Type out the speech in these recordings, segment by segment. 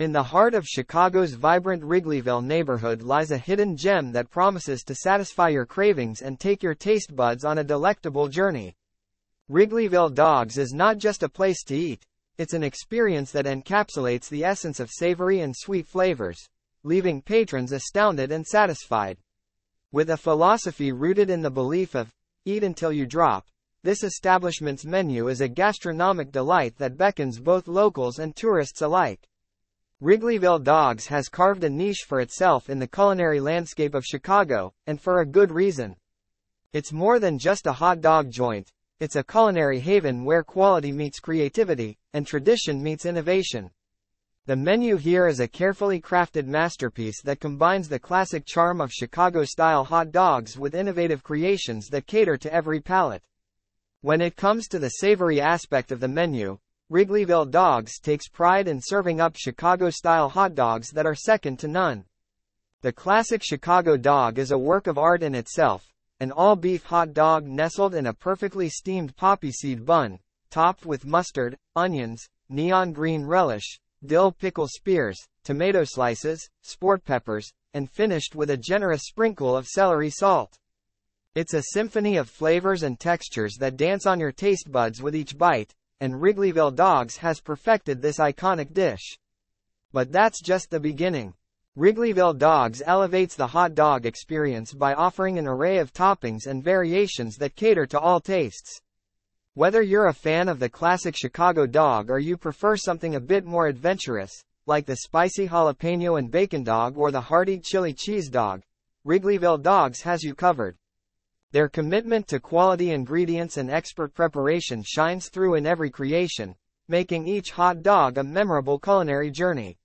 In the heart of Chicago's vibrant Wrigleyville neighborhood lies a hidden gem that promises to satisfy your cravings and take your taste buds on a delectable journey. Wrigleyville Dogs is not just a place to eat, it's an experience that encapsulates the essence of savory and sweet flavors, leaving patrons astounded and satisfied. With a philosophy rooted in the belief of eat until you drop, this establishment's menu is a gastronomic delight that beckons both locals and tourists alike. Wrigleyville Dogs has carved a niche for itself in the culinary landscape of Chicago, and for a good reason. It's more than just a hot dog joint, it's a culinary haven where quality meets creativity, and tradition meets innovation. The menu here is a carefully crafted masterpiece that combines the classic charm of Chicago-style hot dogs with innovative creations that cater to every palate. When it comes to the savory aspect of the menu, Wrigleyville Dogs takes pride in serving up Chicago-style hot dogs that are second to none. The classic Chicago dog is a work of art in itself, an all-beef hot dog nestled in a perfectly steamed poppy seed bun, topped with mustard, onions, neon green relish, dill pickle spears, tomato slices, sport peppers, and finished with a generous sprinkle of celery salt. It's a symphony of flavors and textures that dance on your taste buds with each bite, and Wrigleyville Dogs has perfected this iconic dish. But that's just the beginning. Wrigleyville Dogs elevates the hot dog experience by offering an array of toppings and variations that cater to all tastes. Whether you're a fan of the classic Chicago dog or you prefer something a bit more adventurous, like the spicy jalapeno and bacon dog or the hearty chili cheese dog, Wrigleyville Dogs has you covered. Their commitment to quality ingredients and expert preparation shines through in every creation, making each hot dog a memorable culinary journey.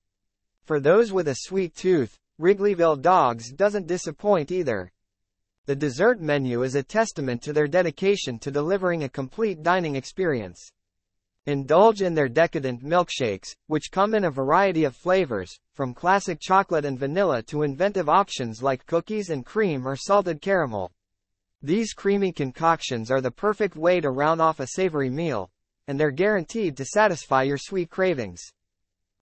For those with a sweet tooth, Wrigleyville Dogs doesn't disappoint either. The dessert menu is a testament to their dedication to delivering a complete dining experience. Indulge in their decadent milkshakes, which come in a variety of flavors, from classic chocolate and vanilla to inventive options like cookies and cream or salted caramel. These creamy concoctions are the perfect way to round off a savory meal, and they're guaranteed to satisfy your sweet cravings.